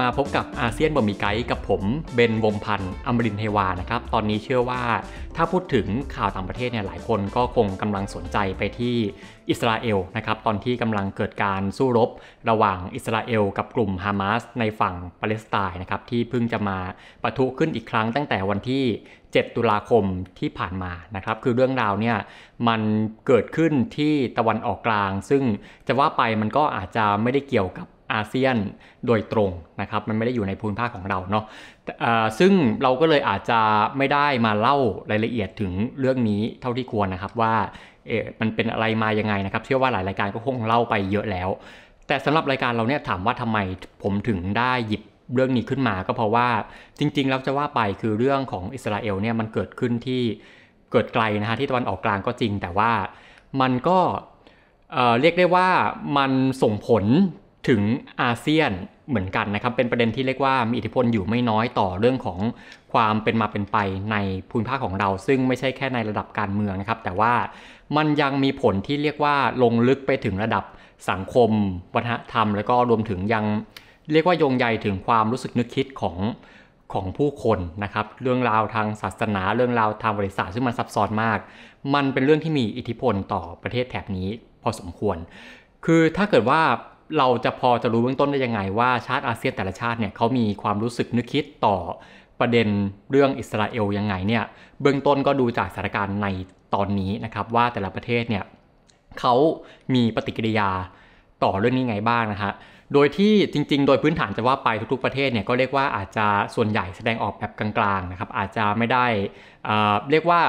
มาพบกับอาเซียนบอมีไกด์กับผมเบนวงพันธ์อมรินเทวานะครับ ตอนนี้เชื่อว่าถ้าพูดถึงข่าวต่างประเทศเนี่ยหลายคนก็คงกำลังสนใจไปที่อิสราเอลนะครับตอนที่กำลังเกิดการสู้รบระหว่างอิสราเอลกับกลุ่มฮามาสในฝั่งปาเลสไตน์นะครับที่เพิ่งจะมาปะทุขึ้นอีกครั้งตั้งแต่วันที่ 7 ตุลาคมที่ผ่านมานะครับคือเรื่องราวเนี่ยมันเกิดขึ้นที่ตะวันออกกลาง ซึ่งจะว่าไปมันก็อาจจะไม่ได้เกี่ยวกับ อาเซียนโดยตรงนะครับ มันไม่ได้อยู่ในภูมิภาคของเราเนาะซึ่งเราก็เลยอาจจะไม่ได้มาเล่ารายละเอียดถึงเรื่องนี้เท่าที่ควรนะครับว่ามันเป็นอะไรมายังไงนะครับ เชื่อว่าหลายรายการก็คงเล่าไปเยอะแล้ว แต่สำหรับรายการเราเนี่ยถามว่าทำไมผมถึงได้หยิบเรื่องนี้ขึ้นมาก็เพราะว่าจริงๆแล้วจะว่าไปคือเรื่องของอิสราเอลเนี่ยมันเกิดขึ้นที่เกิดไกลนะฮะที่ตะวันออกกลางก็จริง แต่ว่ามันก็เรียกได้ว่ามันส่งผล ถึงอาเซียนเหมือนกันนะครับ เป็นประเด็นที่เรียกว่ามีอิทธิพลอยู่ไม่น้อยต่อเรื่องของความเป็นมาเป็นไปในภูมิภาคของเรา ซึ่งไม่ใช่แค่ในระดับการเมืองนะครับ แต่ว่ามันยังมีผลที่เรียกว่าลงลึกไปถึงระดับสังคม วัฒนธรรม แล้วก็รวมถึงยังเรียกว่ายงใยถึงความรู้สึกนึกคิดของของผู้คนนะครับ เรื่องราวทางศาสนา เรื่องราวทางบริษัทซึ่งมันซับซ้อนมาก มันเป็นเรื่องที่มีอิทธิพลต่อประเทศแถบนี้พอสมควร คือถ้าเกิดว่า เราจะพอจะรู้เบื้องต้นได้ยังไงว่าชาติอาเซียนแต่ละชาติเนี่ยเขามีความรู้สึกนึกคิดต่อประเด็นเรื่องอิสราเอลยังไงเนี่ยเบื้องต้นก็ดูจากสถานการณ์ในตอนนี้นะครับว่าแต่ละประเทศเนี่ยเขามีปฏิกิริยาต่อเรื่องนี้ไงบ้างนะฮะโดยที่จริง ๆ โดยพื้นฐานจะว่าไปทุกๆประเทศเนี่ยก็เรียกว่าอาจจะส่วนใหญ่แสดงออกแบบกลางๆนะครับอาจจะไม่ได้เรียกว่า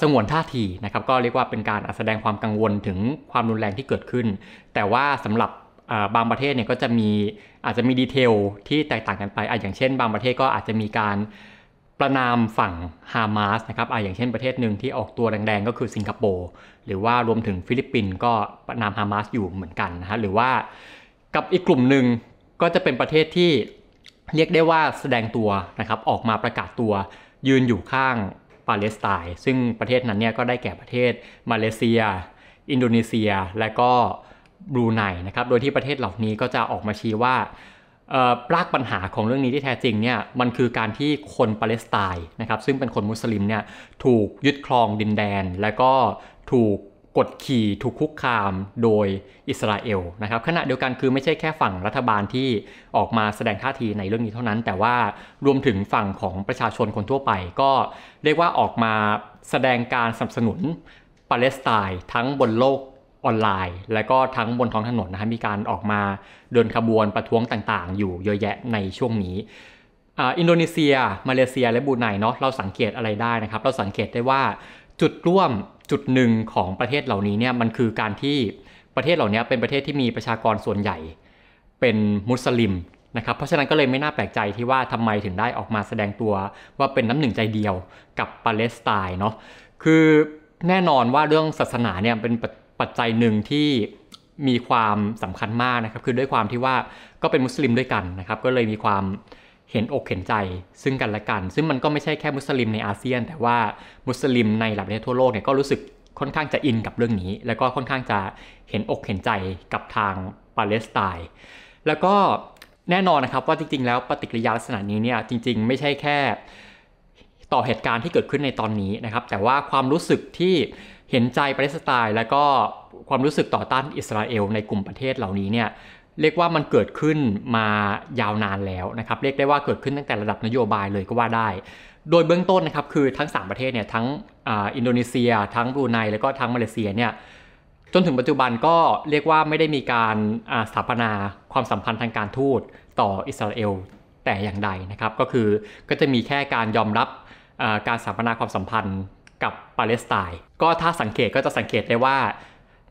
สงวนท่าทีนะครับก็เรียกว่าเป็นการแสดงความกังวลถึงความรุนแรงที่เกิดขึ้น แต่ว่าสำหรับ บางประเทศเนี่ยก็จะมีอาจจะมีดีเทลที่แตกต่างกันไปออย่างเช่น บางประเทศก็อาจจะมีการประนามฝั่งฮามาสนะครับออย่างเช่นประเทศหนึ่งที่ออกตัวแดงๆก็คือสิงคโปร์หรือว่ารวมถึงฟิลิปปินส์ก็ประณามฮามาสอยู่เหมือนกันนะฮะหรือว่ากับอีกกลุ่มหนึ่งก็จะเป็นประเทศที่เรียกได้ว่าแสดงตัวนะครับออกมาประกาศตัวยืนอยู่ข้างปาเลสไตน์ซึ่งประเทศนั้นเนี่ยก็ได้แก่ประเทศมาเลเซีย อินโดนีเซีย และก็ บรูไนนะครับ โดยที่ประเทศเหล่านี้ก็จะออกมาชี้ว่ารากปัญหาของเรื่องนี้ที่แท้จริงเนี่ยมันคือการที่คนปาเลสไตน์นะครับซึ่งเป็นคนมุสลิมเนี่ยถูกยึดครองดินแดน และก็ถูกกดขี่ถูกคุกคามโดยอิสราเอลนะครับขณะเดียวกันคือไม่ใช่แค่ฝั่งรัฐบาลที่ออกมาแสดงท่าทีในเรื่องนี้เท่านั้น แต่ว่ารวมถึงฝั่งของประชาชนคนทั่วไป ก็เรียกว่าออกมาแสดงการสนับสนุนปาเลสไตน์ทั้งบนโลก ออนไลน์ และก็ทั้งบนท้องถนนนะครับมีการออกมาเดินขบวนประท้วงต่างๆ อยู่เยอะแยะในช่วงนี้อินโดนีเซีย มาเลเซียและบูไนเนาะเราสังเกตอะไรได้นะครับ เราสังเกตได้ว่าจุดร่วมจุดหนึ่งของประเทศเหล่านี้เนี่ยมันคือการที่ประเทศเหล่านี้เป็นประเทศที่มีประชากรส่วนใหญ่ เป็นมุสลิมนะครับเพราะฉะนั้นก็เลยไม่น่าแปลกใจที่ว่าทำไมถึงได้ออกมาแสดงตัวว่าเป็นน้ำหนึ่งใจเดียวกับปาเลสไตน์เนาะคือแน่นอนว่าเรื่องศาสนาเนี่ยเป็น ปัจจัยหนึ่งที่มีความสำคัญมากนะครับ คือด้วยความที่ว่าก็เป็นมุสลิมด้วยกันนะครับ ก็เลยมีความเห็นอกเห็นใจซึ่งกันและกัน ซึ่งมันก็ไม่ใช่แค่มุสลิมในอาเซียน แต่ว่ามุสลิมในหลายประเทศทั่วโลกเนี่ยก็รู้สึกค่อนข้างจะอินกับเรื่องนี้ แล้วก็ค่อนข้างจะเห็นอกเห็นใจกับทางปาเลสไตน์แล้วก็แน่นอนนะครับว่าจริงๆ แล้วปฏิกิริยาลักษณะนี้เนี่ยจริง ๆ ไม่ใช่แค่ต่อเหตุการณ์ที่เกิดขึ้นในตอนนี้นะครับ แต่ว่าความรู้สึกที่ เห็นใจปาเลสไตน์แล้วก็ความรู้สึกต่อต้านอิสราเอลในกลุ่มประเทศเหล่านี้เนี่ยเรียกว่ามันเกิดขึ้นมายาวนานแล้วนะครับเรียกได้ว่าเกิดขึ้นตั้งแต่ระดับนโยบายเลยก็ว่าได้ โดยเบื้องต้นนะครับคือทั้ง 3 ประเทศเนี่ยทั้งอินโดนีเซีย ทั้งบรูไนแล้วก็ทั้งมาเลเซียเนี่ยจนถึงปัจจุบันก็เรียกว่าไม่ได้มีการสถาปนาความสัมพันธ์ทางการทูตต่ออิสราเอลแต่อย่างใดนะครับ ก็คือก็จะมีแค่การยอมรับการสถาปนาความสัมพันธ์ กับปาเลสไตน์ก็ถ้าสังเกตก็จะสังเกตได้ว่า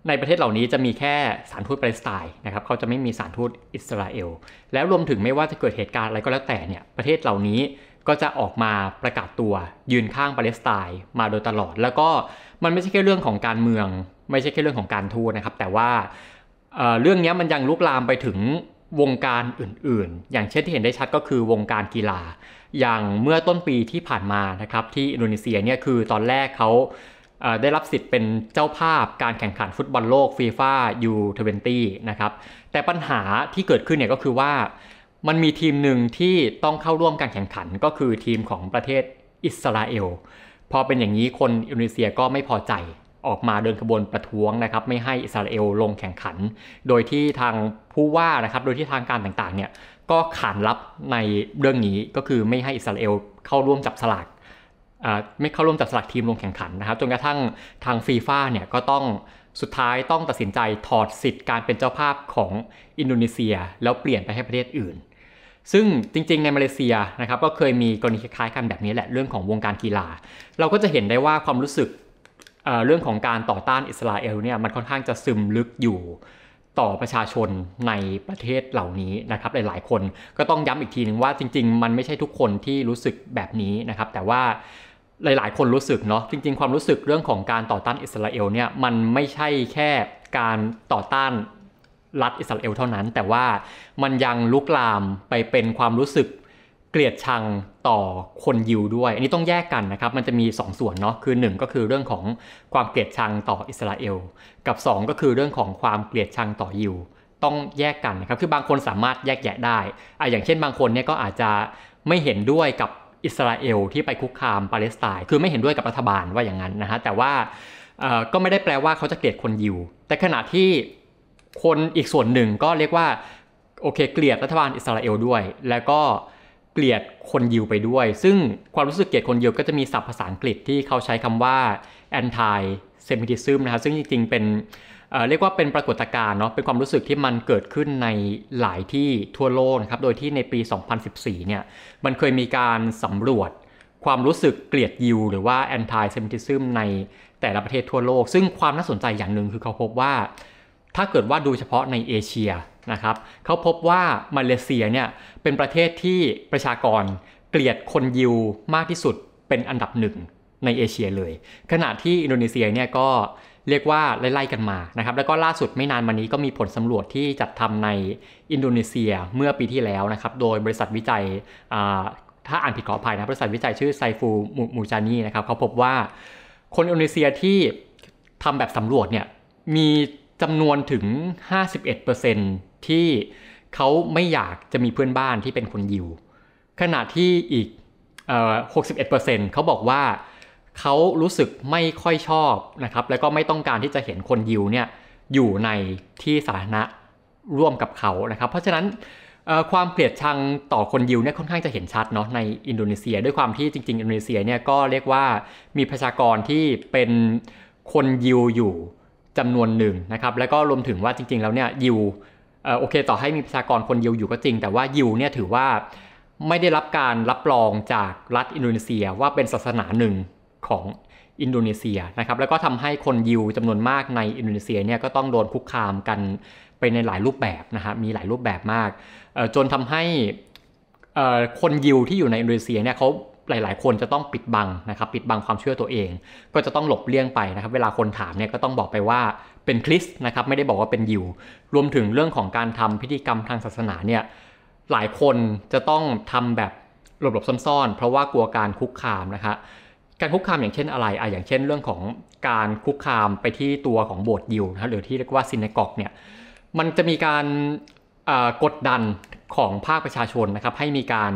ในประเทศเหล่านี้จะมีแค่สารทูตปาเลสไตน์นะครับเขาจะไม่มีสารทูตอิสราเอล แล้วรวมถึงไม่ว่าจะเกิดเหตุการณ์อะไรก็แล้วแต่เนี่ยประเทศเหล่านี้ก็จะออกมาประกาศตัวยืนข้างปาเลสไตน์มาโดยตลอด แล้วก็มันไม่ใช่แค่เรื่องของการเมือง ไม่ใช่แค่เรื่องของการทูตนะครับ แต่ว่าเรื่องนี้มันยังลุกลามไปถึง วงการอื่นๆ อย่างเช่นที่เห็นได้ชัดก็คือวงการกีฬา อย่างเมื่อต้นปีที่ผ่านมานะครับที่อินโดนีเซียเนี่ยคือตอนแรกเขาได้รับสิทธิ์เป็นเจ้าภาพการแข่งขันฟุตบอลโลกฟีฟ่ายูทเวนตี้นะครับ แต่ปัญหาที่เกิดขึ้นเนี่ยก็คือว่ามันมีทีมหนึ่งที่ต้องเข้าร่วมการแข่งขันก็คือทีมของประเทศอิสราเอล พอเป็นอย่างนี้คนอินโดนีเซียก็ไม่พอใจ ออกมาเดินขบวนประท้วงนะครับไม่ให้อิสราเอลลงแข่งขัน โดยที่ทางผู้ว่านะครับโดยที่ทางการต่างๆเนี่ยก็ขานรับในเรื่องนี้ก็คือไม่ให้อิสราเอลเข้าร่วมจับสลากไม่เข้าร่วมจับสลากทีมลงแข่งขันนะครับจนกระทั่งทางฟีฟ่าเนี่ยก็ต้องสุดท้ายต้องตัดสินใจถอดสิทธิ์การเป็นเจ้าภาพของอินโดนีเซีย แล้วเปลี่ยนไปให้ประเทศอื่น ซึ่งจริงๆ ในมาเลเซียนะครับก็เคยมีกรณีคล้ายๆกันแบบนี้แหละเรื่องของวงการกีฬา เราก็จะเห็นได้ว่าความรู้สึก เรื่องของการต่อต้านอิสราเอลเนี่ยมันค่อนข้างจะซึมลึกอยู่ต่อประชาชนในประเทศเหล่านี้นะครับหลาย ๆ คนก็ต้องย้ำอีกทีหนึ่งว่าจริง ๆ มันไม่ใช่ทุกคนที่รู้สึกแบบนี้นะครับ แต่ว่าหลาย ๆ คนรู้สึกเนาะจริง ๆ ความรู้สึกเรื่องของการต่อต้านอิสราเอลเนี่ยมันไม่ใช่แค่การต่อต้านรัฐอิสราเอลเท่านั้น แต่ว่ามันยังลุกลามไปเป็นความรู้สึก เกลียดชังต่อคนยิวด้วย อันนี้ต้องแยกกันนะครับ มันจะมี 2 ส่วนเนาะ คือ 1 ก็คือเรื่องของความเกลียดชังต่ออิสราเอล กับ 2 ก็คือเรื่องของความเกลียดชังต่อยิว ต้องแยกกันนะครับ คือบางคนสามารถแยกแยะได้อะอย่างเช่นบางคนเนี่ยก็อาจจะไม่เห็นด้วยกับอิสราเอลที่ไปคุกคามปาเลสไตน์ คือไม่เห็นด้วยกับรัฐบาลว่าอย่างนั้นนะฮะ แต่ว่าก็ไม่ได้แปลว่าเขาจะเกลียดคนยิว แต่ขณะที่คนอีกส่วนหนึ่งก็เรียกว่าโอเคเกลียดรัฐบาลอิสราเอลด้วย แล้วก็ เกลียดคนยิวไปด้วย ซึ่งความรู้สึกเกลียดคนยิวก็จะมีศัพท์ภาษาอังกฤษที่เขาใช้คำว่า anti semitism นะครับซึ่งจริงๆเป็นเรียกว่าเป็นปรากฏการณ์เนาะเป็นความรู้สึกที่มันเกิดขึ้นในหลายที่ทั่วโลกนะครับ โดยที่ในปี 2014 เนี่ยมันเคยมีการสำรวจความรู้สึกเกลียดยิวหรือว่า anti semitism ในแต่ละประเทศทั่วโลก ซึ่งความน่าสนใจอย่างหนึ่งคือเขาพบว่า ถ้าเกิดว่าดูเฉพาะในเอเชีย นะครับเขาพบว่ามาเลเซียเนี่ยเป็นประเทศที่ประชากรเกลียดคนยิวมากที่สุดเป็นอันดับหนึ่งในเอเชียเลย ขณะที่อินโดนีเซียเนี่ยก็เรียกว่าไล่ๆกันมานะครับ แล้วก็ล่าสุดไม่นานมานี้ก็มีผลสำรวจที่จัดทำในอินโดนีเซียเมื่อปีที่แล้วนะครับ โดยบริษัทวิจัยถ้าอ่านผิดขออภัยนะบริษัทวิจัยชื่อไซฟูมูจานีนะครับเขาพบว่าคนอินโดนีเซียที่ทำแบบสำรวจเนี่ยมีจำนวนถึง 51% ที่เขาไม่อยากจะมีเพื่อนบ้านที่เป็นคนยิว ขณะที่อีก 61%เขาบอกว่าเขารู้สึกไม่ค่อยชอบนะครับ แล้วก็ไม่ต้องการที่จะเห็นคนยิวเนี่ยอยู่ในที่สาธารณะร่วมกับเขานะครับ เพราะฉะนั้นความเกลียดชังต่อคนยิวเนี่ยค่อนข้างจะเห็นชัดเนาะในอินโดนีเซีย ด้วยความที่จริง ๆ อินโดนีเซียเนี่ยก็เรียกว่ามีประชากรที่เป็นคนยิวอยู่จำนวนหนึ่งนะครับ แล้วก็รวมถึงว่าจริง ๆ แล้วเนี่ยยิว โอเค ต่อให้มีประชากรคนยิวอยู่ก็จริง แต่ว่ายิวเนี่ยถือว่าไม่ได้รับการรับรองจากรัฐอินโดนีเซียว่าเป็นศาสนาหนึ่งของอินโดนีเซียนะครับแล้วก็ทำให้คนยิวจำนวนมากในอินโดนีเซียเนี่ยก็ต้องโดนคุกคามกันไปในหลายรูปแบบนะฮะมีหลายรูปแบบมาก จนทำให้คนยิวที่อยู่ในอินโดนีเซียเนี่ยเขาหลาย ๆ คนจะต้องปิดบังนะครับปิดบังความเชื่อตัวเอง ก็จะต้องหลบเลี่ยงไปนะครับ เวลาคนถามเนี่ยก็ต้องบอกไปว่า เป็นคริสต์นะครับไม่ได้บอกว่าเป็นยิว รวมถึงเรื่องของการทำพิธีกรรมทางศาสนาเนี่ยหลายคนจะต้องทำแบบหลบๆซ่อนๆ เพราะว่ากลัวการคุกคามนะครับการคุกคามอย่างเช่นอะไรอะอย่างเช่นเรื่องของการคุกคามไปที่ตัวของโบสถ์ยิวนะหรือที่เรียกว่าซินเนกอกเนี่ยมันจะมีการกดดันของภาคประชาชนนะครับให้มีการ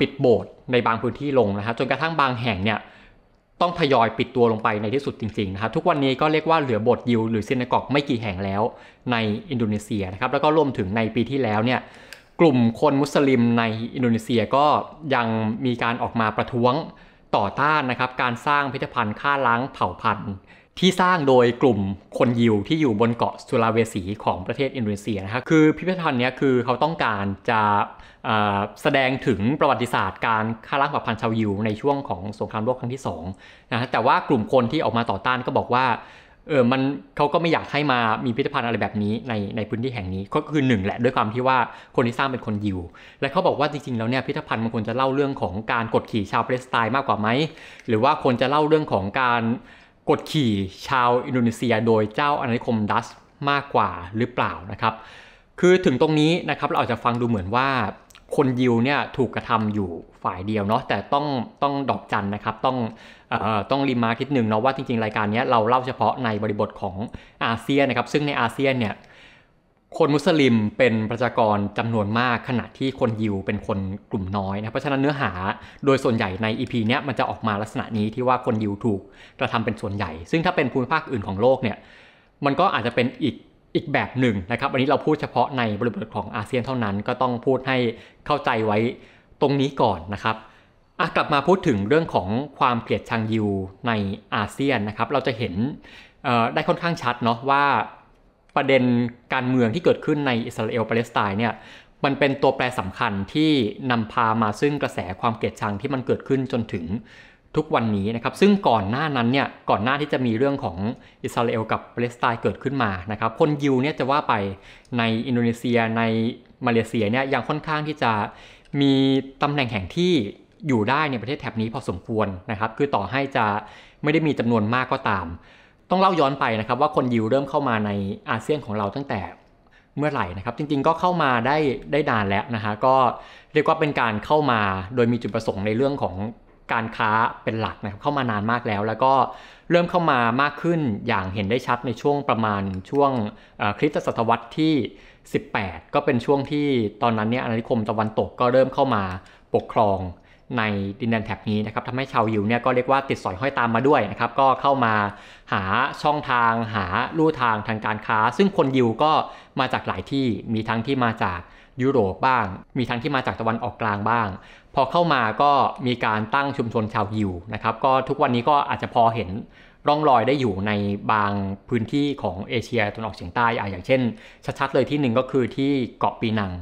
ปิดโบสถ์ในบางพื้นที่ลงนะครับจนกระทั่งบางแห่งเนี่ย ต้องทยอยปิดตัวลงไปในที่สุดจริงๆนะครับทุกวันนี้ก็เรียกว่าเหลือบสถ์ยิวหรือซินเนกอกไม่กี่แห่งแล้วในอินโดนีเซียนะครับแล้วก็รวมถึงในปีที่แล้วเนี่ยกลุ่มคนมุสลิมในอินโดนีเซียก็ยังมีการออกมาประท้วงต่อต้านนะครับการสร้างพิพิธภัณฑ์ฆ่าล้างเผ่าพันธุ์ ที่สร้างโดยกลุ่มคนยิวที่อยู่บนเกาะสุลาเวสีของประเทศอินโดนีเซียนะครับคือพิพิธภัณฑ์นี้คือเขาต้องการจะ แสดงถึงประวัติศาสตร์การฆ่าล้างเผ่าพันธุ์ชาวยิวในช่วงของสงครามโลกครั้งที่2นะแต่ว่ากลุ่มคนที่ออกมาต่อต้านก็บอกว่าเออมันเขาก็ไม่อยากให้มามีพิพิธภัณฑ์อะไรแบบนี้ในในพื้นที่แห่งนี้ก็คือหนึ่งแหละด้วยความที่ว่าคนที่สร้างเป็นคนยิว และเขาบอกว่าจริงๆแล้วเนี่ยพิพิธภัณฑ์มันควรจะเล่าเรื่องของการกดขี่ชาวปาเลสไตน์มากกว่าไหมหรือว่าควรจะเล่าเรื่องของการกดขี่ชาวอินโดนีเซีย โดยเจ้าอาณานิคมดัตช์มากกว่าหรือเปล่านะครับ คือถึงตรงนี้นะครับเราอาจจะฟังดูเหมือนว่า คนยิวเนี่ยถูกกระทำอยู่ฝ่ายเดียวเนาะแต่ต้องต้องดอกจันนะครับ ต้องออต้อง remark นิดหนึ่งเนาะว่าจริงๆ รายการนี้เราเล่าเฉพาะในบริบทของอาเซียนนะครับ ซึ่งในอาเซียนเนี่ยคนมุสลิมเป็นประชากรจำนวนมากขณะที่คนยิวเป็นคนกลุ่มน้อยนะเพราะฉะนั้นเนื้อหาโดยส่วนใหญ่ใน EP เนี้ยมันจะออกมาลักษณะนี้ที่ว่าคนยิวถูกกระทำเป็นส่วนใหญ่ ซึ่งถ้าเป็นภูมิภาคอื่นของโลกเนี่ยมันก็อาจจะเป็นอีก อีกแบบหนึ่งนะครับวันนี้เราพูดเฉพาะในบริบทของอาเซียนเท่านั้น ก็ต้องพูดให้เข้าใจไว้ตรงนี้ก่อนนะครับกลับมาพูดถึงเรื่องของความเกลียดชังยิวในอาเซียนนะครับ เราจะเห็นได้ค่อนข้างชัดเนาะว่าประเด็นการเมืองที่เกิดขึ้นในอิสราเอลปาเลสไตน์เนี่ยมันเป็นตัวแปรสำคัญที่นำพามาซึ่งกระแสความเกลียดชังที่มันเกิดขึ้นจนถึง ทุกวันนี้นะครับซึ่งก่อนหน้านั้นเนี่ยก่อนหน้าที่จะมีเรื่องของอิสราเอลกับปาเลสไตน์เกิดขึ้นมานะครับคนยิวเนี่ยจะว่าไปในอินโดนีเซียในมาเลเซียเนี่ยยังค่อนข้างที่จะมีตำแหน่งแห่งที่อยู่ได้ในประเทศแถบนี้พอสมควรนะครับคือต่อให้จะไม่ได้มีจำนวนมากก็ตาม ต้องเล่าย้อนไปนะครับว่าคนยิวเริ่มเข้ามาในอาเซียนของเราตั้งแต่เมื่อไหร่นะครับ จริงๆก็เข้ามาได้ได้นานแล้วนะฮะก็เรียกว่าเป็นการเข้ามาโดยมีจุดประสงค์ในเรื่องของ การค้าเป็นหลักนะครับเข้ามานานมากแล้ว แล้วก็เริ่มเข้ามามากขึ้นอย่างเห็นได้ชัดในช่วงประมาณช่วงคริสตศตวรรษที่ 18 ก็เป็นช่วงที่ตอนนั้นเนี่ยอาณานิคมตะวันตกก็เริ่มเข้ามาปกครองในดินแดนแถบนี้นะครับทำให้ชาวยิวเนี่ยก็เรียกว่าติดสอยห้อยตามมาด้วยนะครับ ก็เข้ามาหาช่องทางหาลู่ทางทางการค้า ซึ่งคนยิวก็มาจากหลายที่มีทั้งที่มาจากยุโรปบ้าง มีทั้งที่มาจากตะวันออกกลางบ้าง พอเข้ามาก็มีการตั้งชุมชนชาวยิวนะครับ ก็ทุกวันนี้ก็อาจจะพอเห็นร่องรอยได้อยู่ในบางพื้นที่ของเอเชียตะวันออกเฉียงใต้อย่างเช่น ชัดๆเลยที่หนึ่งก็คือที่เกาะปีนัง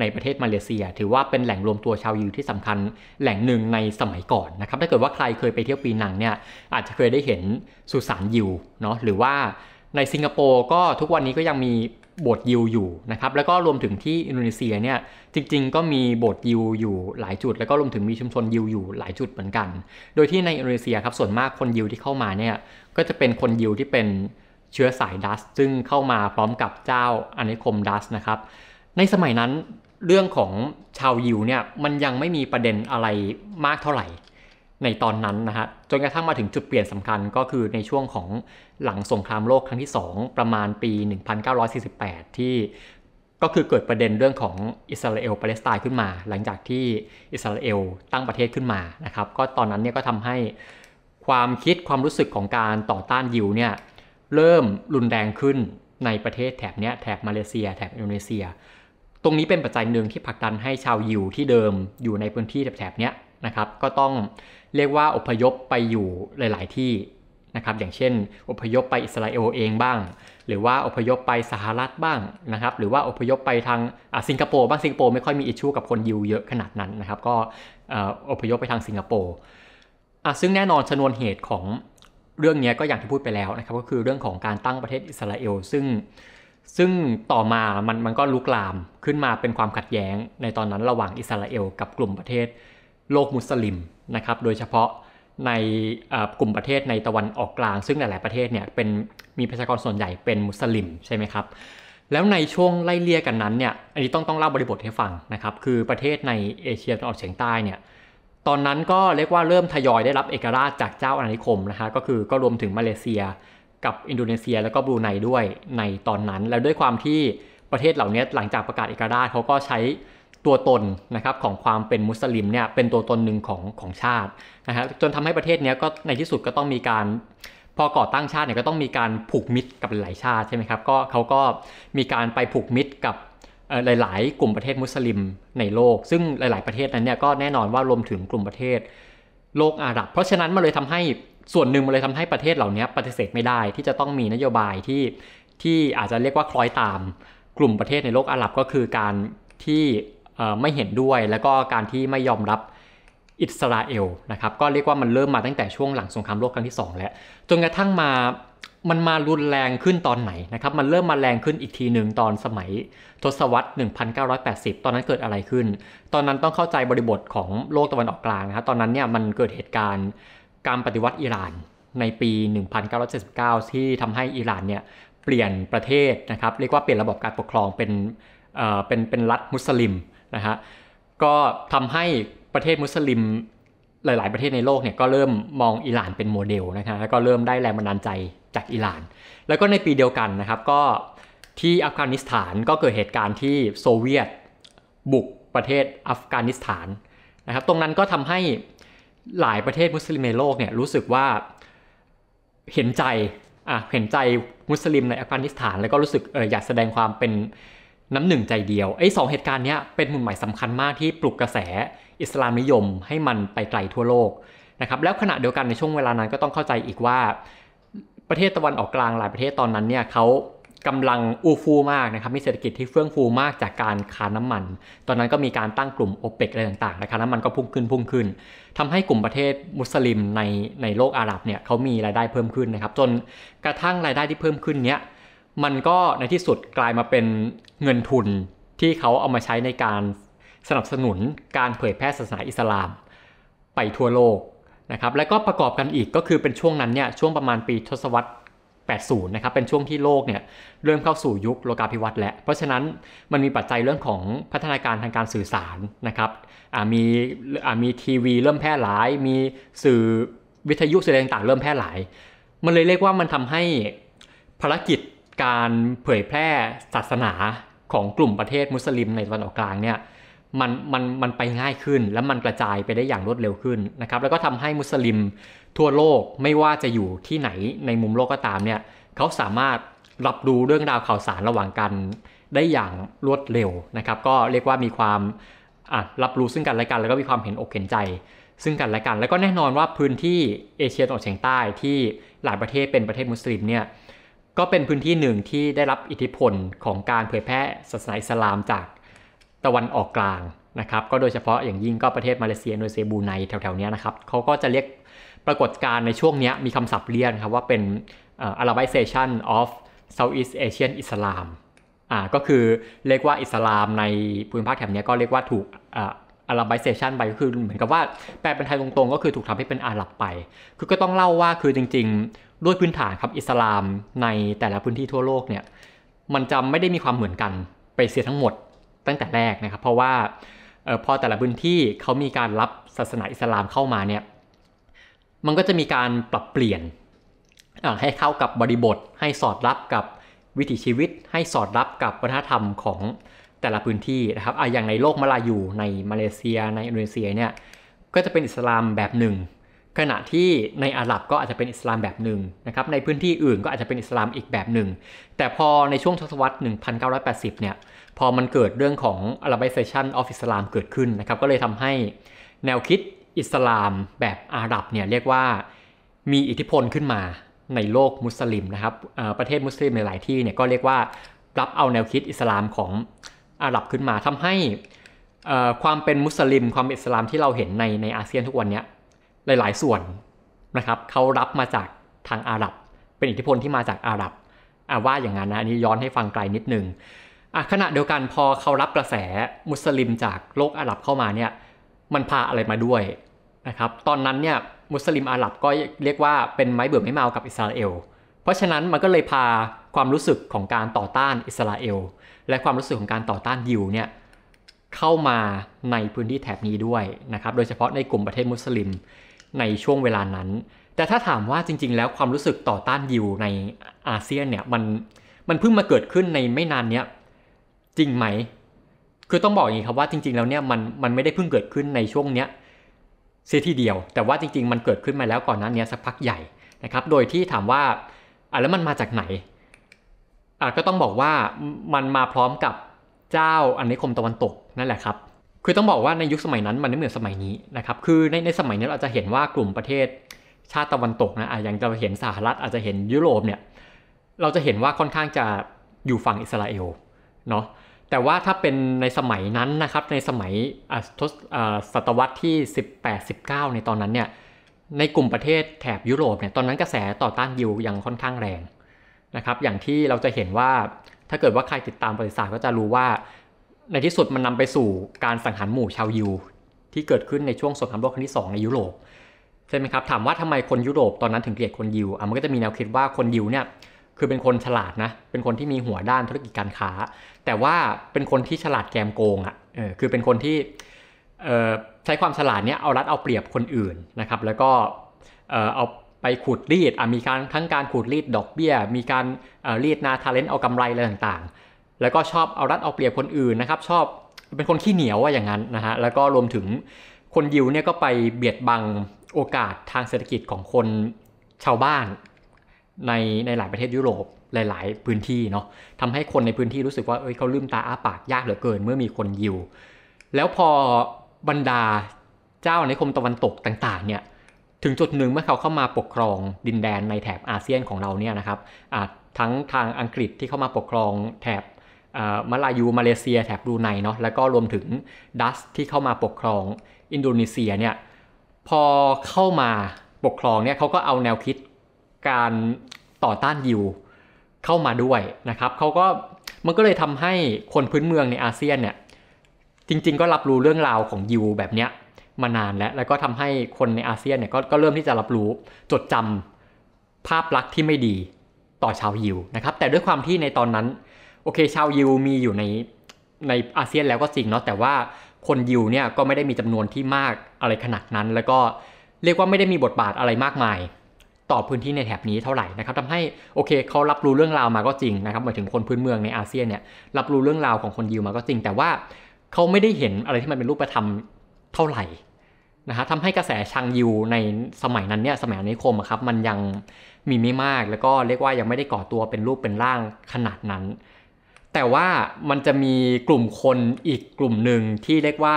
ในประเทศมาเลเซีย ถือว่าเป็นแหล่งรวมตัวชาวยิวที่สำคัญแหล่งหนึ่งในสมัยก่อนนะครับถ้าเกิดว่าใครเคยไปเที่ยวปีนังเนี่ยอาจจะเคยได้เห็นสุสานยิวเนาะหรือว่าในสิงคโปร์ก็ทุกวันนี้ก็ยังมี โบสถ์ยิวอยู่นะครับแล้วก็รวมถึงที่อินโดนีเซียเนี่ยจริง ๆ ก็มีโบสถ์ยิวอยู่หลายจุด แล้วก็รวมถึงมีชุมชนยิวอยู่หลายจุดเหมือนกัน โดยที่ในอินโดนีเซียครับส่วนมากคนยิวที่เข้ามาเนี่ยก็จะเป็นคนยิวที่เป็นเชื้อสายดัสซึ่งเข้ามาพร้อมกับเจ้าอาณานิคมดัสนะครับในสมัยนั้นเรื่องของชาวยิวเนี่ยมันยังไม่มีประเด็นอะไรมากเท่าไหร่ ในตอนนั้นนะฮะจนกระทั่งมาถึงจุดเปลี่ยนสำคัญก็คือในช่วงของหลังสงครามโลกครั้งที่ 2 ประมาณปี 1948 ที่ก็คือเกิดประเด็นเรื่องของอิสราเอลปาเลสไตน์ขึ้นมา หลังจากที่อิสราเอลตั้งประเทศขึ้นมานะครับก็ตอนนั้นเนี่ยก็ทำให้ความคิดความรู้สึกของการต่อต้านยิวเนี่ยเริ่มรุนแรงขึ้นในประเทศแถบเนี้ยแถบมาเลเซีย แถบอินโดนีเซีย ตรงนี้เป็นปัจจัยหนึ่งที่ผลักดันให้ชาวยิวที่เดิมอยู่ในพื้นที่แถบๆนี้ นะครับก็ต้องเรียกว่าอพยพไปอยู่หลาย ๆ ที่นะครับอย่างเช่น อพยพไปอิสราเอลเองบ้าง หรือว่าอพยพไปสหรัฐบ้างนะครับหรือว่าอพยพไปทางสิงคโปร์บ้างสิงคโปร์ไม่ค่อยมีอิชชูกับคนยิวเยอะขนาดนั้นนะครับก็อพยพไปทางสิงคโปร์ซึ่งแน่นอนชนวนเหตุของเรื่องนี้ก็อย่างที่พูดไปแล้วนะครับก็คือเรื่องของการตั้งประเทศอิสราเอล ซึ่งซึ่งต่อมามันมันก็ลุกลามขึ้นมาเป็นความขัดแย้งในตอนนั้นระหว่างอิสราเอลกับกลุ่มประเทศ โลกมุสลิมนะครับโดยเฉพาะในกลุ่มประเทศในตะวันออกกลาง ซึ่งหลาย ๆ ประเทศเนี่ยเป็นมีประชากรส่วนใหญ่เป็นมุสลิมใช่ไหมครับแล้วในช่วงไล่เลี่ยกันนั้นเนี่ยอันนี้ต้องต้องเล่าบริบทให้ฟังนะครับคือประเทศในเอเชียตะวันออกเฉียงใต้เนี่ยตอนนั้นก็เรียกว่าเริ่มทยอยได้รับเอกราชจากเจ้าอาณานิคมนะฮะก็คือก็รวมถึงมาเลเซียกับอินโดนีเซียแล้วก็บรูไนด้วยในตอนนั้น แล้วด้วยความที่ประเทศเหล่านี้หลังจากประกาศเอกราชเขาก็ใช้ ตัวตนนะครับของความเป็นมุสลิมเนี่ยเป็นตัวตนหนึ่งของของชาตินะฮะจนทำให้ประเทศนี้ก็ในที่สุดก็ต้องมีการพอก่อตั้งชาติเนี่ยก็ต้องมีการผูกมิตรกับหลายชาติใช่ไหมครับก็เขาก็มีการไปผูกมิตรกับหลาย ๆ กลุ่มประเทศมุสลิมในโลก ซึ่งหลาย ๆ ประเทศนั้นเนี่ยก็แน่นอนว่ารวมถึงกลุ่มประเทศโลกอาหรับ เพราะฉะนั้นมันเลยทำให้ส่วนหนึ่งมันเลยทำให้ประเทศเหล่านี้ปฏิเสธไม่ได้ที่จะต้องมีนโยบายที่ที่อาจจะเรียกว่าคล้อยตาม กลุ่มประเทศในโลกอาหรับก็คือการที่ ไม่เห็นด้วยแล้วก็การที่ไม่ยอมรับอิสราเอลนะครับก็เรียกว่ามันเริ่มมาตั้งแต่ช่วงหลังสงครามโลกครั้งที่ 2 แล้ว จนกระทั่งมามันมารุนแรงขึ้นตอนไหนนะครับ มันเริ่มมาแรงขึ้นอีกทีหนึ่งตอนสมัยทศวรรษ 1980 ตอนนั้นเกิดอะไรขึ้น ตอนนั้นต้องเข้าใจบริบทของโลกตะวันออกกลางนะครับตอนนั้นเนี่ยมันเกิดเหตุการณ์การปฏิวัติอิหร่านในปี 1979 ที่ทำให้อิหร่านเนี่ยเปลี่ยนประเทศนะครับ เรียกว่าเปลี่ยนระบบการปกครองเป็นเอ่อเป็นเป็นรัฐมุสลิม นะฮะก็ทำให้ประเทศมุสลิมหลาย ๆ ประเทศในโลกเนี่ยก็เริ่มมองอิหร่านเป็นโมเดลนะครับแล้วก็เริ่มได้แรงบันดาลใจจากอิหร่าน แล้วก็ในปีเดียวกันนะครับก็ที่อัฟกานิสถานก็เกิดเหตุการณ์ที่โซเวียตบุกประเทศอัฟกานิสถานนะครับตรงนั้นก็ทำให้หลายประเทศมุสลิมในโลกเนี่ยรู้สึกว่าเห็นใจอะเห็นใจมุสลิมในอัฟกานิสถาน แล้วก็รู้สึกเอออยากแสดงความเป็น น้ำหนึ่งใจเดียวไอ้สองเหตุการณ์นี้เป็นมุมหมายสำคัญมากที่ปลุกกระแสอิสลามนิยมให้มันไปไกลทั่วโลกนะครับแล้วขณะเดียวกันในช่วงเวลานั้นก็ต้องเข้าใจอีกว่า ประเทศตะวันออกกลางหลายประเทศตอนนั้นเนี่ยเขากำลังอูฟูมากนะครับมีเศรษฐกิจที่เฟื่องฟูมากจากการค้าน้ำมัน ตอนนั้นก็มีการตั้งกลุ่มโอเปกอะไรต่างๆนะครับน้ำมันก็พุ่งขึ้นพุ่งขึ้นทำให้กลุ่มประเทศมุสลิมในในโลกอาหรับเนี่ยเขามีรายได้เพิ่มขึ้นนะครับจนกระทั่งรายได้ที่เพิ่มขึ้นเนี้ย มันก็ในที่สุดกลายมาเป็นเงินทุนที่เขาเอามาใช้ในการสนับสนุนการเผยแพร่ศาสนาอิสลาม ไปทั่วโลกนะครับและก็ประกอบกันอีกก็คือเป็นช่วงนั้นเนี่ยช่วงประมาณปีทศวรรษ 80 นะครับเป็นช่วงที่โลกเนี่ยเริ่มเข้าสู่ยุคโลกาภิวัตน์แล้ว เพราะฉะนั้นมันมีปัจจัยเรื่องของพัฒนาการทางการสื่อสารนะครับมีมีทีวีเริ่มแพร่หลาย มีสื่อวิทยุสื่อต่างๆ เริ่มแพร่หลาย มันเลยเรียกว่ามันทำให้ภารกิจ การเผยแพร่ศาสนาของกลุ่มประเทศมุสลิมในตะวันออกกลางเนี่ยมันมันมันไปง่ายขึ้น และมันกระจายไปได้อย่างรวดเร็วขึ้นนะครับแล้วก็ทำให้มุสลิมทั่วโลกไม่ว่าจะอยู่ที่ไหนในมุมโลกก็ตามเนี่ยเขาสามารถรับรู้เรื่องราวข่าวสารระหว่างกันได้อย่างรวดเร็วนะครับก็เรียกว่ามีความรับรู้ซึ่งกันและกัน แล้วก็มีความเห็นอกเห็นใจ ซึ่งกันและกัน แล้วก็แน่นอนว่าพื้นที่เอเชียตะวันออกเฉียงใต้ที่หลายประเทศเป็นประเทศมุสลิมเนี่ย ก็เป็นพื้นที่หนึ่งที่ได้รับอิทธิพลของการเผยแพร่ศาสนาอิสลามจากตะวันออกกลางนะครับ ก็โดยเฉพาะอย่างยิ่งก็ประเทศมาเลเซียโดนีเซบูไนแถวๆนี้นะครับเขาก็จะเรียกปรากฏการณ์ในช่วงนี้มีคำศัพท์เรียกครับว่าเป็น Arabization of Southeast Asian Islam อ่าก็คือเรียกว่าอิสลามในภูมิภาคแถบนี้ก็เรียกว่าถูกอาราบิเซชันไปก็คือเหมือนกับว่าแปลเป็นไทยตรงๆ ก็คือถูกทำให้เป็นอาหรับไป คือก็ต้องเล่าว่าคือจริง ๆ ด้วยพื้นฐานครับอิสลามในแต่ละพื้นที่ทั่วโลกเนี่ยมันจะไม่ได้มีความเหมือนกันไปเสียทั้งหมดตั้งแต่แรกนะครับ เพราะว่าออพอแต่ละพื้นที่เขามีการรับศาสนาอิสลามเข้ามาเนี่ยมันก็จะมีการปรับเปลี่ยนให้เข้ากับบริบท ให้สอดรับกับวิถีชีวิต ให้สอดรับกับวัฒนธรรมของแต่ละพื้นที่นะครับออย่างในโลกมาลายูในมาเลเซีย ในอินโดนีเซียเนี่ยก็จะเป็นอิสลามแบบหนึ่ง ขณะที่ในอาหรับก็อาจจะเป็นอิสลามแบบหนึ่งนะครับในพื้นที่อื่นก็อาจจะเป็นอิสลามอีกแบบหนึ่ง แต่พอในช่วงทศวรรษ 1980 เนี่ยพอมันเกิดเรื่องของ Arabization of Islam เกิดขึ้นนะครับก็เลยทำให้แนวคิดอิสลามแบบอาหรับเนี่ยเรียกว่ามีอิทธิพลขึ้นมาในโลกมุสลิมนะครับประเทศมุสลิมในหลายที่เนี่ยก็เรียกว่ารับเอาแนวคิดอิสลามของอาหรับขึ้นมาทำให้ความเป็นมุสลิม ความอิสลามที่เราเห็นในในอาเซียนทุกวันนี้ หลาย ๆ ส่วนนะครับเขารับมาจากทางอาหรับ เป็นอิทธิพลที่มาจากอาหรับว่าอย่างนั้นนะอันนี้ย้อนให้ฟังไกลนิดนึงขณะเดียวกันพอเขารับกระแสมุสลิมจากโลกอาหรับเข้ามาเนี่ยมันพาอะไรมาด้วยนะครับตอนนั้นเนี่ยมุสลิมอาหรับก็เรียกว่าเป็นไม้เบื่อไม่เมากับอิสราเอลเพราะฉะนั้นมันก็เลยพาความรู้สึกของการต่อต้านอิสราเอลและความรู้สึกของการต่อต้านยิวเนี่ยเข้ามาในพื้นที่แถบนี้ด้วยนะครับโดยเฉพาะในกลุ่มประเทศมุสลิม ในช่วงเวลานั้น แต่ถ้าถามว่าจริง ๆ แล้วความรู้สึกต่อต้านยิวในอาเซียนเนี่ยมันมันเพิ่งมาเกิดขึ้นในไม่นานเนี้ยจริงไหม คือต้องบอกอย่างนี้ครับว่าจริง ๆ แล้วเนี่ยมันมันไม่ได้เพิ่งเกิดขึ้นในช่วงเนี้ยเสียทีเดียว แต่ว่าจริง ๆ มันเกิดขึ้นมาแล้วก่อนหน้านี้สักพักใหญ่นะครับ โดยที่ถามว่าอะแล้วมันมาจากไหนอะก็ต้องบอกว่ามันมาพร้อมกับเจ้าอาณานิคมตะวันตกนั่นแหละครับ คือต้องบอกว่าในยุคสมัยนั้นมันไม่เหมือนสมัยนี้นะครับคือในในสมัยนี้เราจะเห็นว่ากลุ่มประเทศชาติตะวันตกนะอะอย่างจะเห็นสหรัฐอาจจะเห็นยุโรปเนี่ยเราจะเห็นว่าค่อนข้างจะอยู่ฝั่งอิสราเอลเนาะแต่ว่าถ้าเป็นในสมัยนั้นนะครับในสมัยศตวรรษที่ 18-19 ในตอนนั้นเนี่ยในกลุ่มประเทศแถบยุโรปเนี่ยตอนนั้นกระแสต่อต้านยิวยังค่อนข้างแรงนะครับอย่างที่เราจะเห็นว่าถ้าเกิดว่าใครติดตามประวัติศาสตร์ก็จะรู้ว่า ในที่สุดมันนำไปสู่การสังหารหมู่ชาวยิว ที่เกิดขึ้นในช่วงสงครามโลกครั้งที่ 2 ในยุโรปใช่ไหมครับถามว่าทำไมคนยุโรปตอนนั้นถึงเกลียดคนยิวอะมันก็จะมีแนวคิดว่าคนยิวเนี่ยคือเป็นคนฉลาดนะ เป็นคนที่มีหัวด้านธุรกิจการค้า แต่ว่าเป็นคนที่ฉลาดแกมโกงอะเออคือเป็นคนที่ใช้ความฉลาดเนี้ยเอารัดเอาเปรียบคนอื่นนะครับ แล้วก็เอาไปไปขูดรีดมีการทั้งการขูดรีดดอกเบี้ย มีการรีดนาทาเร้นเอากำไรอะไรต่างๆ แล้วก็ชอบเอารัดเอาเปรียบคนอื่นนะครับ ชอบเป็นคนขี้เหนียวว่าอย่างนั้นนะฮะแล้วก็รวมถึงคนยิวเนี่ยก็ไปเบียดบังโอกาสทางเศรษฐกิจของคนชาวบ้านในในหลายประเทศยุโรปหลาย ๆ พื้นที่เนาะทำให้คนในพื้นที่รู้สึกว่าเอ้ยเขาลืมตาอ้าปากยากเหลือเกิน เมื่อมีคนยิว แล้วพอบรรดาเจ้าในคมตะวันตกต่าง ๆ เนี่ยถึงจุดหนึ่งเมื่อเขาเข้ามาปกครองดินแดนในแถบอาเซียนของเราเนี่ยนะครับทั้งทางอังกฤษที่เข้ามาปกครองแถบ มาลายูมาเลเซียแถบดูไนเนาะแล้วก็รวมถึงดัสที่เข้ามาปกครองอินโดนีเซียเนี่ยพอเข้ามาปกครองเนี่ยเขาก็เอาแนวคิดการต่อต้านยิวเข้ามาด้วยนะครับเขาก็มันก็เลยทำให้คนพื้นเมืองในอาเซียนเนี่ยจริง ๆ ก็รับรู้เรื่องราวของยิวแบบเนี้ยมานานแล้ว แล้วก็ทำให้คนในอาเซียนเนี่ยกก็เริ่มที่จะรับรู้จดจำภาพลักษณ์ที่ไม่ดีต่อชาวยิวนะครับแต่ด้วยความที่ในตอนนั้น โอเค ชาวยิวมีอยู่ในในอาเซียนแล้วก็จริงเนาะแต่ว่าคนยิวเนี่ยก็ไม่ได้มีจำนวนที่มากอะไรขนาดนั้น แล้วก็เรียกว่าไม่ได้มีบทบาทอะไรมากมาย ต่อพื้นที่ในแถบนี้เท่าไหร่นะครับทำให้โอเคเขารับรู้เรื่องราวมาก็จริงนะครับหมายถึงคนพื้นเมืองในอาเซียนเนี่ยรับรู้เรื่องราวของคนยิวมาก็จริง แต่ว่าเขาไม่ได้เห็นอะไรที่มันเป็นรูปธรรมเท่าไหร่นะฮะทำให้กระแสชังยิวในสมัยนั้นเนี่ยสมัยนิคมครับมันยังมีไม่มากแล้วก็เรียกว่ายังไม่ได้ก่อตัวเป็นรูปเป็นร่างขนาดนั้น แต่ว่ามันจะมีกลุ่มคนอีกกลุ่มหนึ่งที่เรียกว่า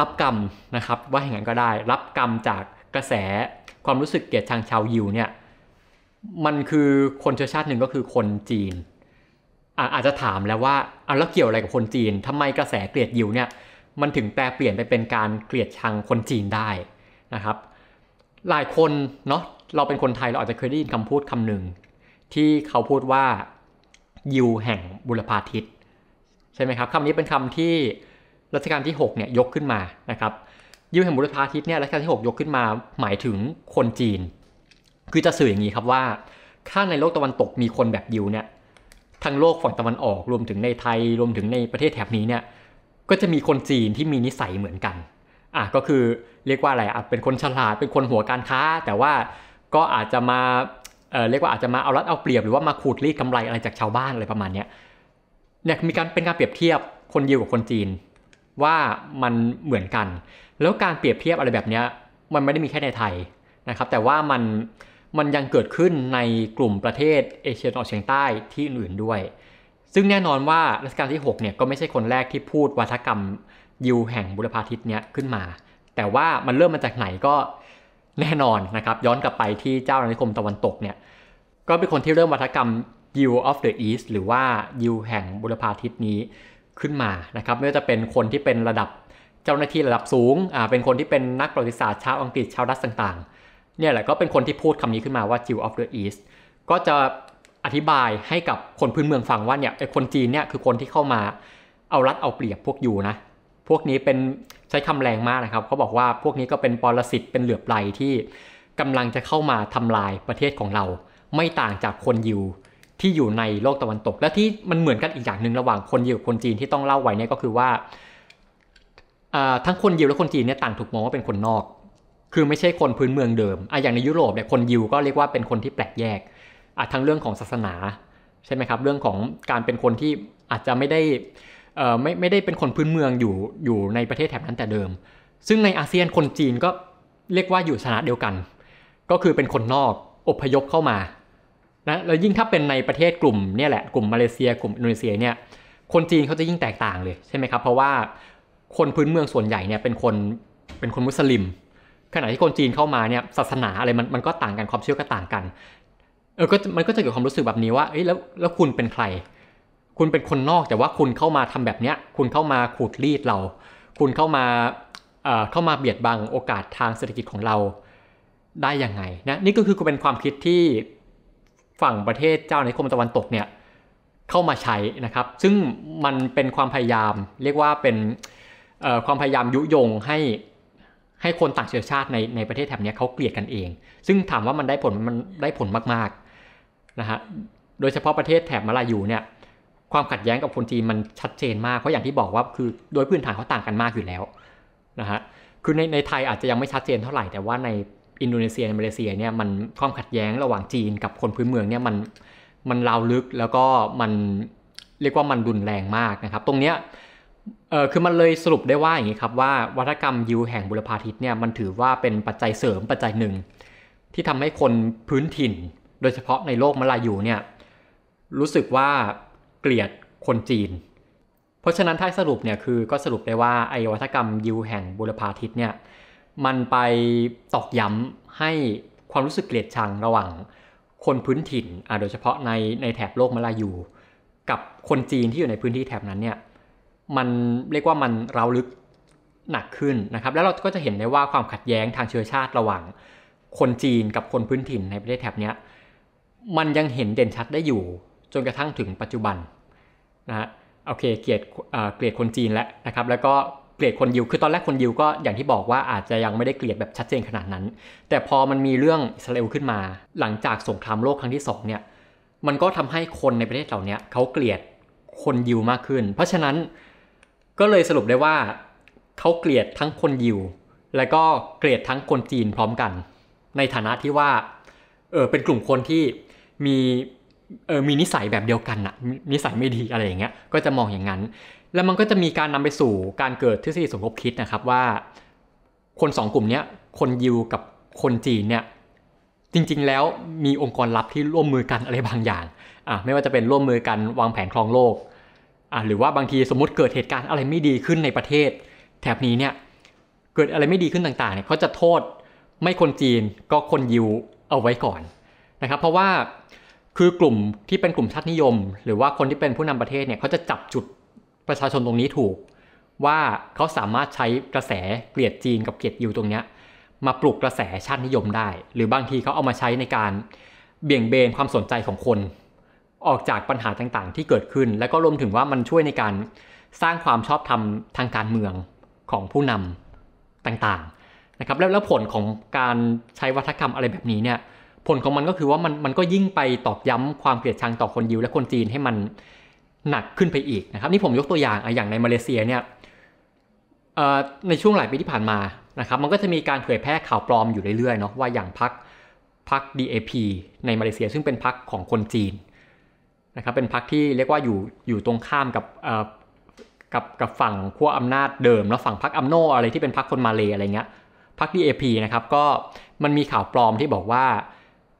รับกรรมนะครับ ว่าอย่างนั้นก็ได้ รับกรรมจากกระแสความรู้สึกเกลียดชังชาวยิวเนี่ยมันคือคนเชื้อชาติหนึ่งก็คือคนจีน อาจจะถามแล้วว่าอะแล้วเกี่ยวอะไรกับคนจีนทำไมกระแสเกลียดยิวเนี่ยมันถึงแปลเปลี่ยนไปเป็นการเกลียดชังคนจีนได้นะครับ หลายคนเนาะเราเป็นคนไทยเราอาจจะเคยได้ยินคำพูดคำหนึ่งที่เขาพูดว่า ยิวแห่งบุรพาทิตใช่ไหมครับคำนี้เป็นคำที่รัชกาลที่6เนี่ยยกขึ้นมานะครับยิวแห่งบุรพาทิตเนี่ยรัชกาลที่ 6 ยกขึ้นมาหมายถึงคนจีน คือจะสื่ออย่างนี้ครับว่าถ้าในโลกตะวันตกมีคนแบบยิวเนี่ยทั้งโลกฝั่งตะวันออกรวมถึงในไทยรวมถึงในประเทศแถบนี้เนี่ยก็จะมีคนจีนที่มีนิสัยเหมือนกันอะก็คือเรียกว่าอะไรอะเป็นคนฉลาดเป็นคนหัวการค้า แต่ว่าก็อาจจะมา เเรียกว่าอาจจะมาเอารัดเอาเปรียบหรือว่ามาขูดรีดกำไรอะไรจากชาวบ้านอะไรประมาณนี้เนี่ยมีการเป็นการเปรียบเทียบคนยิวกับคนจีน ว่ามันเหมือนกัน แล้วการเปรียบเทียบอะไรแบบนี้มันไม่ได้มีแค่ในไทยนะครับ แต่ว่ามันมันยังเกิดขึ้นในกลุ่มประเทศเอเชียตะวันออกเฉียงใต้ที่อื่นๆด้วย ซึ่งแน่นอนว่ารัชกาลที่6เนี่ยก็ไม่ใช่คนแรกที่พูดวัฒกรรมยิวแห่งบุรพาทิตเนี้ยขึ้นมา แต่ว่ามันเริ่มมาจากไหนก็ แน่นอนนะครับย้อนกลับไปที่เจ้าอาณานิคมตะวันตกเนี่ยก็เป็นคนที่เริ่มวัฒกรรม Yield of the East หรือว่า Yield แห่งบุรพาทิตนี้ขึ้นมานะครับไม่ว่าจะเป็นคนที่เป็นระดับเจ้าหน้าที่ระดับสูงอ่าเป็นคนที่เป็นนักประวัติศาสตร์ชาวอังกฤษชาวดัตต่างๆเนี่ยแหละก็เป็นคนที่พูดคำนี้ขึ้นมาว่า Yield of the East ก็จะอธิบายให้กับคนพื้นเมืองฟังว่าเนี่ยไอคนจีนเนี่ยคือคนที่เข้ามาเอารัดเอาเปรียบพวกอยู่นะพวกนี้เป็น ช้คำแรงมากนะครับเขาบอกว่าพวกนี้ก็เป็นปรสิตเป็นเหลือบไหลที่กำลังจะเข้ามาทำลายประเทศของเรา ไม่ต่างจากคนยิวที่อยู่ในโลกตะวันตก และที่มันเหมือนกันอีกอย่างหนึ่งระหว่างคนยิวกับคนจีนที่ต้องเล่าไว้เนี่ยก็คือว่าทั้งคนยิวและคนจีนเนี่ยต่างถูกมองว่าเป็นคนนอก คือไม่ใช่คนพื้นเมืองเดิมอะอย่างในยุโรปเนี่ยคนยิวก็เรียกว่าเป็นคนที่แปลกแยกอะทั้งเรื่องของศาสนาใช่ไหมครับ เรื่องของการเป็นคนที่อาจจะไม่ได้ ไม่ไม่ได้เป็นคนพื้นเมืองอยู่อยู่ในประเทศแถบนั้นแต่เดิม ซึ่งในอาเซียนคนจีนก็เรียกว่าอยู่ชนะเดียวกัน ก็คือเป็นคนนอกอพยพเข้ามานะแล้วยิ่งถ้าเป็นในประเทศกลุ่มเนี่ยแหละกลุ่มมาเลเซียกลุ่มอินโดนีเซียเนี่ยคนจีนเขาจะยิ่งแตกต่างเลยใช่ไหมครับ เพราะว่าคนพื้นเมืองส่วนใหญ่เนี่ยเป็นคนเป็นคนมุสลิม ขณะที่คนจีนเข้ามาเนี่ยศาสนาอะไรมันมันก็ต่างกันความเชื่อก็ต่างกันเออก็มันก็จะเกิดความรู้สึกแบบนี้ว่าเอ้ยแล้วแล้วคุณเป็นใคร คุณเป็นคนนอกแต่ว่าคุณเข้ามาทำแบบเนี้ย คุณเข้ามาขูดรีดเรา คุณเข้ามาเอ่อเข้ามาเบียดบังโอกาสทางเศรษฐกิจของเราได้ยังไงนะนี่ก็คือเป็นความคิดที่ฝั่งประเทศเจ้าในคมตะวันตกเนี่ยเข้ามาใช้นะครับ ซึ่งมันเป็นความพยายาม เรียกว่าเป็นความพยายามยุยงให้ให้คนต่างเชื้อชาติในในประเทศแถบนี้เขาเกลียดกันเอง ซึ่งถามว่ามันได้ผลมันได้ผลมากๆนะฮะโดยเฉพาะประเทศแถบมาลายูเนี่ย ความขัดแย้งกับคนจีนมันชัดเจนมาก เพราะอย่างที่บอกว่าคือโดยพื้นฐานเขาต่างกันมากอยู่แล้วนะฮะคือในในไทยอาจจะยังไม่ชัดเจนเท่าไหร่แต่ว่าในอินโดนีเซียมาเลเซียเนี่ยมันความขัดแย้งระหว่างจีนกับคนพื้นเมืองเนี่ยมันมันลาวลึกแล้วก็มันเรียกว่ามันรุนแรงมากนะครับ ตรงเนี้ยเออคือมันเลยสรุปได้ว่าอย่างนี้ครับว่าวัฒกรรมยิวแห่งบุรพาทิตเนี่ยมันถือว่าเป็นปัจจัยเสริมปัจจัยหนึ่ง ที่ทำให้คนพื้นถิ่น โดยเฉพาะในโลกมลายูเนี่ยรู้สึกว่า เกลียดคนจีน เพราะฉะนั้นท้ายสรุปเนี่ยคือก็สรุปได้ว่าไอวัฒกรรมยิวแห่งบุรพาทิตเนี่ยมันไปตอกย้ำให้ความรู้สึกเกลียดชังระหว่างคนพื้นถิ่นอ่าโดยเฉพาะในในแถบโลกมาลายู กับคนจีนที่อยู่ในพื้นที่แถบนั้นเนี่ยมันเรียกว่ามันเร้าลึกหนักขึ้นนะครับ แล้วเราก็จะเห็นได้ว่าความขัดแย้งทางเชื้อชาติระหว่าง คนจีนกับคนพื้นถิ่นในประเทศแถบนี้มันยังเห็นเด่นชัดได้อยู่ จนกระทั่งถึงปัจจุบันนะฮะโอเคเกลียดเกลียดคนจีนแล้วนะครับแล้วก็เกลียดคนยิว คือตอนแรกคนยิวก็อย่างที่บอกว่าอาจจะยังไม่ได้เกลียดแบบชัดเจนขนาดนั้น แต่พอมันมีเรื่องอิสราเอลขึ้นมา หลังจากสงครามโลกครั้งที่ 2 เนี่ย มันก็ทำให้คนในประเทศเหล่านี้เขาเกลียดคนยิวมากขึ้น เพราะฉะนั้นก็เลยสรุปได้ว่าเขาเกลียดทั้งคนยิว และก็เกลียดทั้งคนจีนพร้อมกัน ในฐานะที่ว่า เออเป็นกลุ่มคนที่มี เออมีนิสัยแบบเดียวกันอะนิสัยไม่ดีอะไรอย่างเงี้ยก็จะมองอย่างนั้น แล้วมันก็จะมีการนำไปสู่การเกิดทฤษฎีสมคบคิดนะครับว่า คนสองกลุ่มนี้คนยิวกับคนจีนเนี่ยจริงๆ แล้วมีองค์กรลับที่ร่วมมือกันอะไรบางอย่างอะไม่ว่าจะเป็นร่วมมือกันวางแผนครองโลกอะหรือว่าบางทีสมมติเกิดเหตุการณ์อะไรไม่ดีขึ้นในประเทศ แถบนี้เนี่ยเกิดอะไรไม่ดีขึ้นต่างๆเนี่ยเขาจะโทษไม่คนจีนก็คนยิวเอาไว้ก่อนนะครับ เพราะว่า คือกลุ่มที่เป็นกลุ่มชาตินิยม หรือว่าคนที่เป็นผู้นำประเทศเนี่ยเขาจะจับจุดประชาชนตรงนี้ถูก ว่าเขาสามารถใช้กระแสเกลียดจีนกับเกลียดยูตรงเนี้ยมาปลุกกระแสชาตินิยมได้ หรือบางทีเขาเอามาใช้ในการเบี่ยงเบนความสนใจของคน ออกจากปัญหาต่างๆ ที่เกิดขึ้น แล้วก็รวมถึงว่ามันช่วยในการสร้างความชอบธรรมทางการเมืองของผู้นำต่างๆนะครับแล้วผลของการใช้วัฒกรรมอะไรแบบนี้เนี่ย ผลของมันก็คือว่ามันมันก็ยิ่งไปตอกย้ำความเกลียดชังต่อคนยิวและคนจีนให้มันหนักขึ้นไปอีกนะครับ นี่ผมยกตัวอย่างอย่างในมาเลเซียเนี่ยในช่วงหลายปีที่ผ่านมานะครับ มันก็จะมีการเผยแพร่ข่าวปลอมอยู่เรื่อยๆเนาะว่าอย่างพักพัก DAP ในมาเลเซีย ซึ่งเป็นพักของคนจีนนะครับเป็นพักที่เรียกว่าอยู่อยู่ตรงข้ามกับกับกับฝั่งขั้วอำนาจเดิมแล้วฝั่งพักอัมโนอะไรที่เป็นพักคนมาเลอะไรเงี้ยพัก DAP นะครับก็มันมีข่าวปลอมที่บอกว่า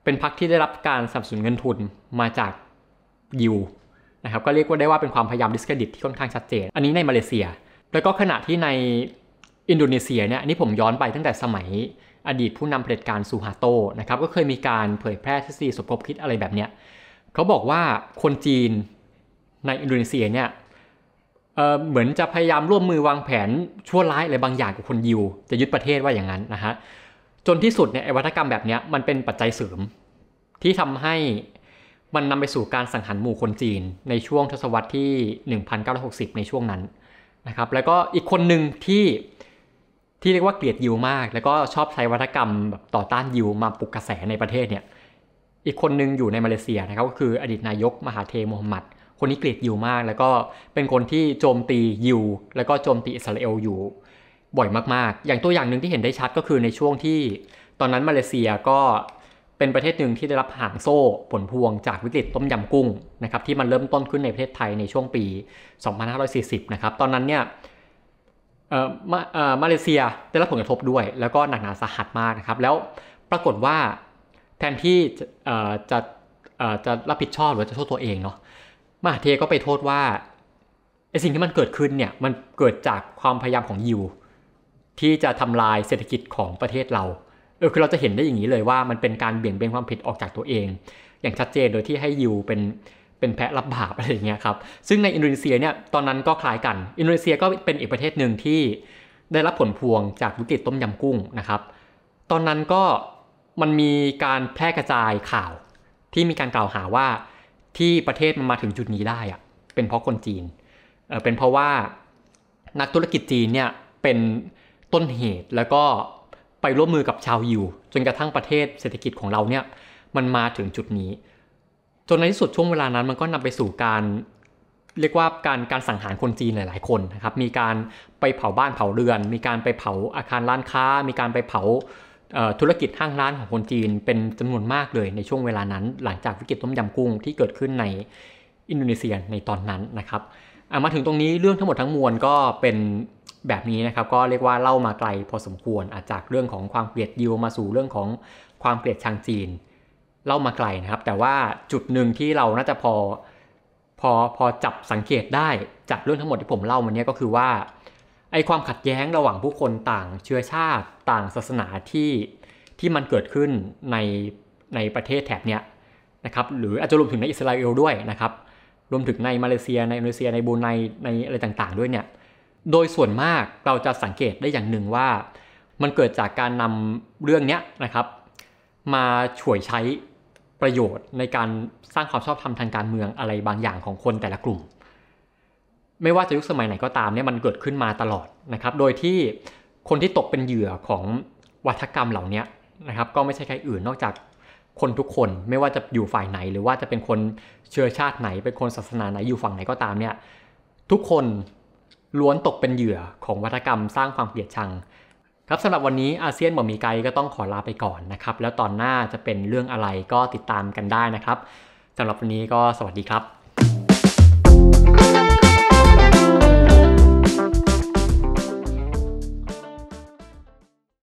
เป็นพักที่ได้รับการสนับสนุนเงินทุนมาจากยิวนะครับก็เรียกว่าได้ว่าเป็นความพยายามดิสเครดิตที่ค่อนข้างชัดเจน อันนี้ในมาเลเซีย แล้วก็ขณะที่ในอินโดนีเซียเนี่ยนนี้ผมย้อนไปตั้งแต่สมัยอดีตผู้นำเผด็จการซูฮาโตนะครับก็เคยมีการเผยแพร่ทฤษฎีสมคบคิดอะไรแบบเนี้ยเขาบอกว่าคนจีนในอินโดนีเซียเนี่ยเเหมือนจะพยายามร่วมมือวางแผนชั่วร้ายอะไรบางอย่างกับคนยิว จะยึดประเทศว่าอย่างนั้นนะฮะ จนที่สุดเนี่ยไอวัฒกรรมแบบนี้มันเป็นปัจจัยเสริม ที่ทำให้มันนำไปสู่การสังหารหมู่คนจีน ในช่วงทศวรรษที่ 1960 ในช่วงนั้นนะครับ แล้วก็อีกคนหนึ่งที่ที่เรียกว่าเกลียดยิวมาก แล้วก็ชอบใช้วัฒกรรมแบบต่อต้านยิวมาปลุกกระแสในประเทศเนี่ยอีกคนหนึ่งอยู่ในมาเลเซียนะครับก็คืออดีตนายกมหาเทโมฮัมหมัด คนนี้เกลียดยิวมาก แล้วก็เป็นคนที่โจมตียิว แล้วก็โจมตีอิสราเอลอยู่ บ่อยมากๆ อย่างตัวอย่างหนึ่งที่เห็นได้ชัดก็คือในช่วงที่ ตอนนั้นมาเลเซียก็เป็นประเทศหนึ่งที่ได้รับหางโซ่ผลพวงจากวิกฤตต้มยำกุ้งนะครับที่มันเริ่มต้นขึ้นในประเทศไทยในช่วงปี 2540 นะครับตอนนั้นเนี่ยมามาเลเซียได้รับผลกระทบด้วย แล้วก็หนักหนาสาหัสมากนะครับ แล้วปรากฏว่าแทนที่จะจะรับผิดชอบหรือจะโทษตัวเองเนาะมหาเทก็ไปโทษว่าไอสิ่งที่มันเกิดขึ้นเนี่ยมันเกิดจากความพยายามของยิว ที่จะทำลายเศรษฐกิจของประเทศเราเออคือเราจะเห็นได้อย่างนี้เลยว่ามันเป็นการเบี่ยงเบนความผิดออกจากตัวเอง อย่างชัดเจนโดยที่ให้ยูเป็นเป็นแพะรับบาปอะไรอย่างเงี้ยครับซึ่งในอินโดนีเซียเนี่ยตอนนั้นก็คล้ายกัน อินโดนีเซียก็เป็นอีกประเทศหนึ่งที่ได้รับผลพวงจากวิกฤตต้มยำกุ้งนะครับ ตอนนั้นก็มันมีการแพร่กระจายข่าวที่มีการกล่าวหาว่าที่ประเทศมันมาถึงจุดนี้ได้อะเป็นเพราะคนจีนเออเป็นเพราะว่านักธุรกิจจีนเนี่ยเป็น ต้นเหตุแล้วก็ไปร่วมมือกับชาวยิว จนกระทั่งประเทศเศรษฐกิจของเราเนี่ยมันมาถึงจุดนี้ จนในที่สุดช่วงเวลานั้นมันก็นำไปสู่การเรียกว่าการการสังหารคนจีนหลาย ๆ คนนะครับ มีการไปเผาบ้านเผาเรือน มีการไปเผาอาคารร้านค้า มีการไปเผาธุรกิจห้างร้านของคนจีนเป็นจำนวนมากเลยในช่วงเวลานั้น หลังจากวิกฤตต้มยำกุ้งที่เกิดขึ้นในอินโดนีเซียในตอนนั้นนะครับมาถึงตรงนี้เรื่องทั้งหมดทั้งมวลก็เป็น แบบนี้นะครับก็เรียกว่าเล่ามาไกลพอสมควรอาจจากเรื่องของความเกลียดยิวมาสู่เรื่องของความเกลียดชังจีน เล่ามาไกลนะครับ แต่ว่าจุดหนึ่งที่เราน่าจะพอพอพอจับสังเกตได้จากเรื่องทั้งหมดที่ผมเล่ามาเนี้ก็คือว่าไอความขัดแย้งระหว่างผู้คนต่างเชื้อชาติต่างศาสนาที่ที่มันเกิดขึ้นในในประเทศแถบเนี้ยนะครับหรืออาจจะรวมถึงในอิสราเอลด้วยนะครับรวมถึงในมาเลเซียในอินโดนีเซียในบูไนในอะไรต่างๆด้วยเนี่ย โดยส่วนมากเราจะสังเกตได้อย่างหนึ่งว่า มันเกิดจากการนำเรื่องนี้นะครับ มาช่วยใช้ประโยชน์ในการสร้างความชอบธรรมทางการเมืองอะไรบางอย่างของคนแต่ละกลุ่ม ไม่ว่าจะยุคสมัยไหนก็ตามเนี่ยมันเกิดขึ้นมาตลอดนะครับ โดยที่คนที่ตกเป็นเหยื่อของวัฒกรรมเหล่านี้นะครับ ก็ไม่ใช่ใครอื่นนอกจากคนทุกคนไม่ว่าจะอยู่ฝ่ายไหน หรือว่าจะเป็นคนเชื้อชาติไหนเป็นคนศาสนาไหนอยู่ฝั่งไหนก็ตามเนี่ยทุกคน ล้วนตกเป็นเหยื่อของวัฒกรรมสร้างความเกลียดชัง ครับสำหรับวันนี้อาเซียนบอมีไกก็ต้องขอลาไปก่อนนะครับ แล้วตอนหน้าจะเป็นเรื่องอะไรก็ติดตามกันได้นะครับสำหรับวันนี้ก็สวัสดีครับ